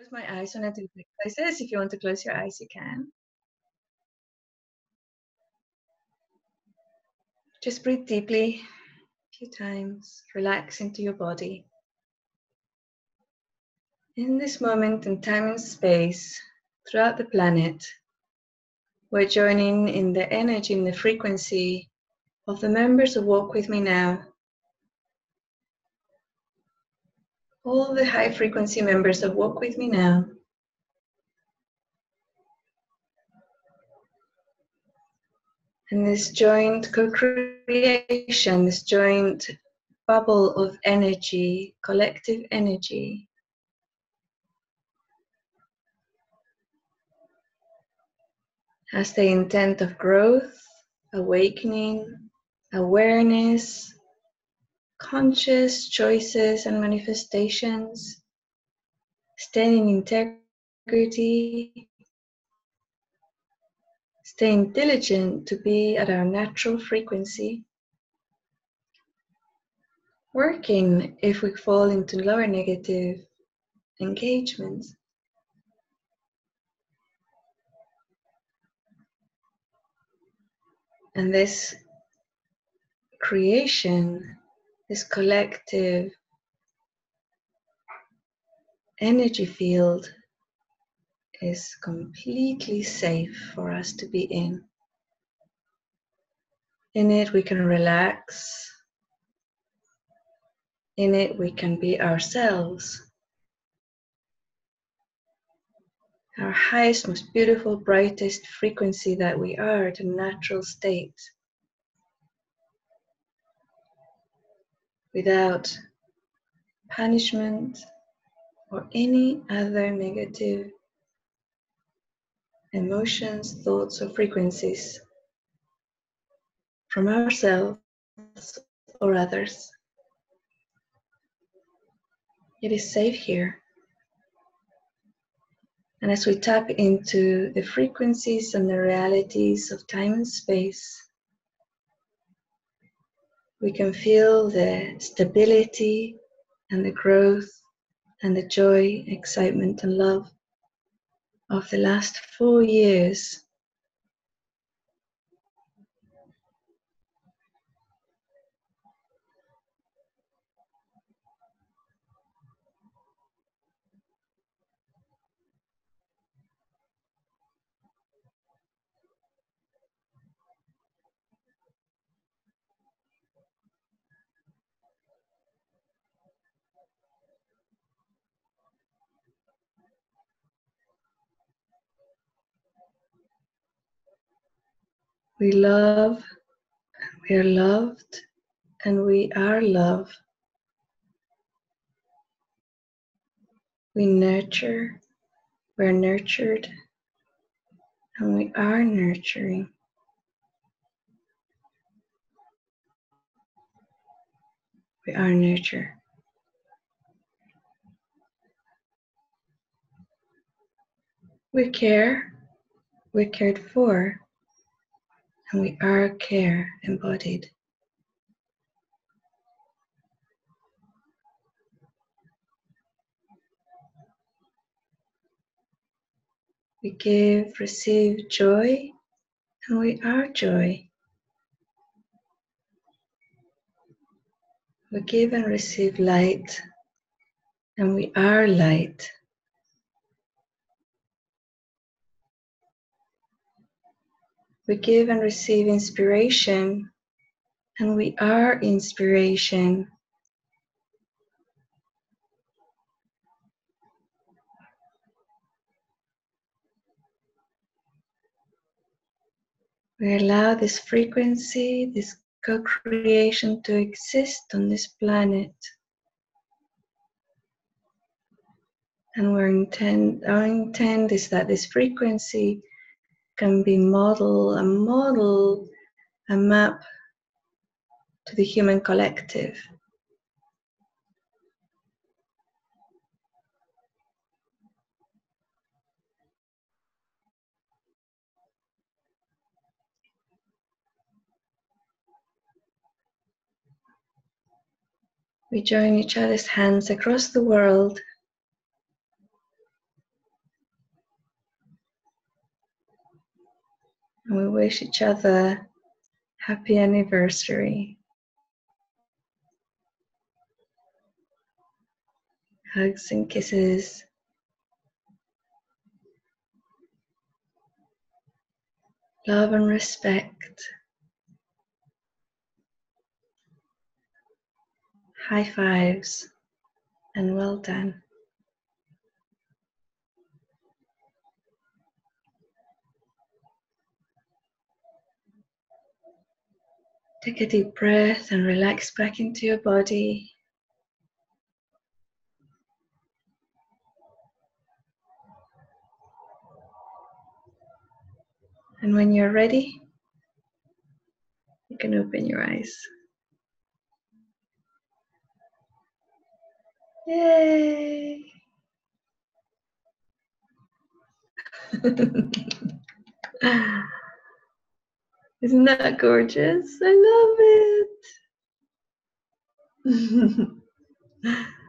close my eyes on until it places. If you want to close your eyes, you can. Just breathe deeply a few times, relax into your body. In this moment in time and space, throughout the planet, we're joining in the energy, in the frequency of the members who walk with me now. All the high frequency members that walk with me now. And this joint co creation, this joint bubble of energy, collective energy, has the intent of growth, awakening, awareness, conscious choices and manifestations, staying in integrity, staying diligent to be at our natural frequency, working if we fall into lower negative engagements. And this creation, this collective energy field is completely safe for us to be in. In it, we can relax. In it, we can be ourselves. our highest, most beautiful, brightest frequency that we are, the natural state. Without punishment or any other negative emotions, thoughts, or frequencies from ourselves or others. It is safe here. And as we tap into the frequencies and the realities of time and space, we can feel the stability and the growth and the joy, excitement, and love of the last four years We love, and we are loved, and we are love. We nurture, we're nurtured, and we are nurturing. We are nurture. We care, we're cared for, and we are care embodied. We give, receive joy, and we are joy. We give and receive light, and we are light. We give and receive inspiration, and we are inspiration. We allow this frequency, this co creation to exist on this planet. And our intent, our intent is that this frequency can be model a model, a map to the human collective. We join each other's hands across the world And we wish each other happy anniversary. Hugs and kisses. Love and respect. High fives and well done. Take a deep breath and relax back into your body. And when you're ready, you can open your eyes. Yay! Isn't that gorgeous? I love it.